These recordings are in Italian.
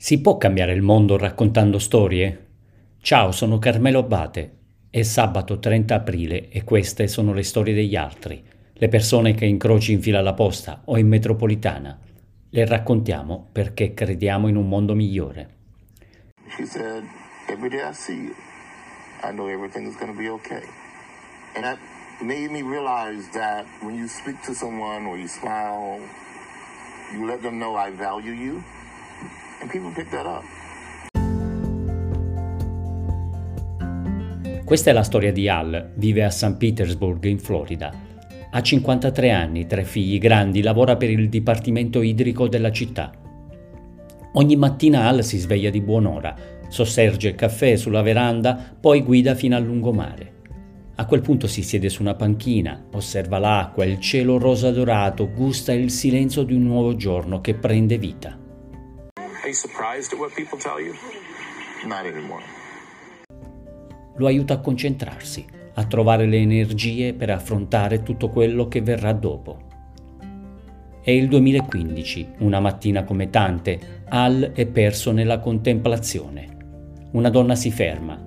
Si può cambiare il mondo raccontando storie? Ciao, sono Carmelo Abate. È sabato 30 aprile e queste sono le storie degli altri, le persone che incroci in fila alla posta o in metropolitana. Le raccontiamo perché crediamo in un mondo migliore. She said, every day I see you, I know everything is going to be okay. And that made me realize that when you speak to someone or you smile, you let them know I value you. And people pick that up. Questa è la storia di Al, vive a St. Petersburg in Florida. Ha 53 anni, tre figli grandi, lavora per il dipartimento idrico della città. Ogni mattina Al si sveglia di buon'ora, sosserge il caffè sulla veranda, poi guida fino al lungomare. A quel punto si siede su una panchina, osserva l'acqua, il cielo rosa dorato, gusta il silenzio di un nuovo giorno che prende vita. Are you surprised at what people tell you? Not anymore. Lo aiuta a concentrarsi, a trovare le energie per affrontare tutto quello che verrà dopo. È il 2015, una mattina come tante, Al è perso nella contemplazione. Una donna si ferma.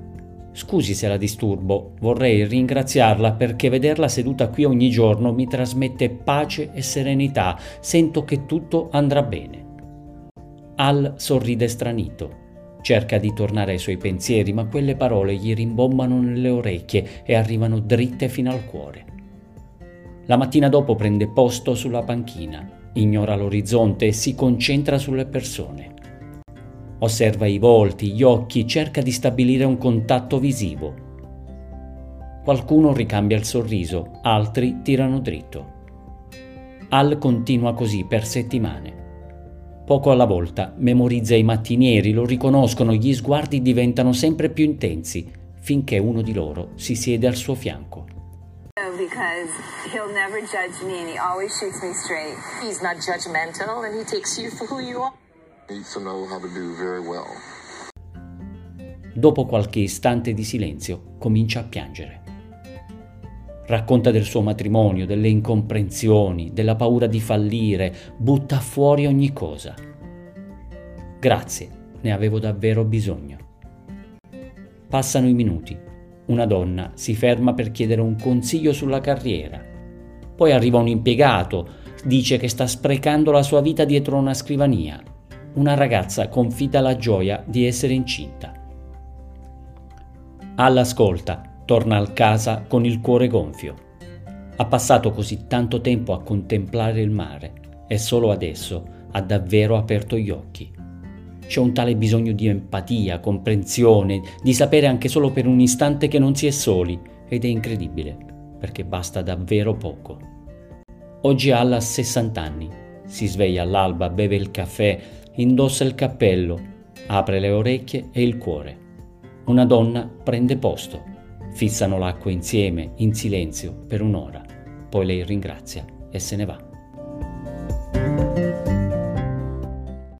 Scusi se la disturbo, vorrei ringraziarla perché vederla seduta qui ogni giorno mi trasmette pace e serenità, sento che tutto andrà bene. Al sorride stranito. Cerca di tornare ai suoi pensieri, ma quelle parole gli rimbombano nelle orecchie e arrivano dritte fino al cuore. La mattina dopo prende posto sulla panchina, ignora l'orizzonte e si concentra sulle persone. Osserva i volti, gli occhi, cerca di stabilire un contatto visivo. Qualcuno ricambia il sorriso, altri tirano dritto. Al continua così per settimane. Poco alla volta memorizza i mattinieri, lo riconoscono, gli sguardi diventano sempre più intensi, finché uno di loro si siede al suo fianco. Because he'll never judge me and he always shoots me straight. He's not judgmental and he takes you for who you are. Needs to know how to do very well. Dopo qualche istante di silenzio comincia a piangere. Racconta del suo matrimonio, delle incomprensioni, della paura di fallire, butta fuori ogni cosa. Grazie, ne avevo davvero bisogno. Passano i minuti. Una donna si ferma per chiedere un consiglio sulla carriera. Poi arriva un impiegato, dice che sta sprecando la sua vita dietro una scrivania. Una ragazza confida la gioia di essere incinta. All'ascolta torna a casa con il cuore gonfio. Ha passato così tanto tempo a contemplare il mare e solo adesso ha davvero aperto gli occhi. C'è un tale bisogno di empatia, comprensione, di sapere anche solo per un istante che non si è soli ed è incredibile, perché basta davvero poco. Oggi ha 60 anni, si sveglia all'alba, beve il caffè, indossa il cappello, apre le orecchie e il cuore. Una donna prende posto Fissano l'acqua insieme, in silenzio, per un'ora. Poi lei ringrazia e se ne va.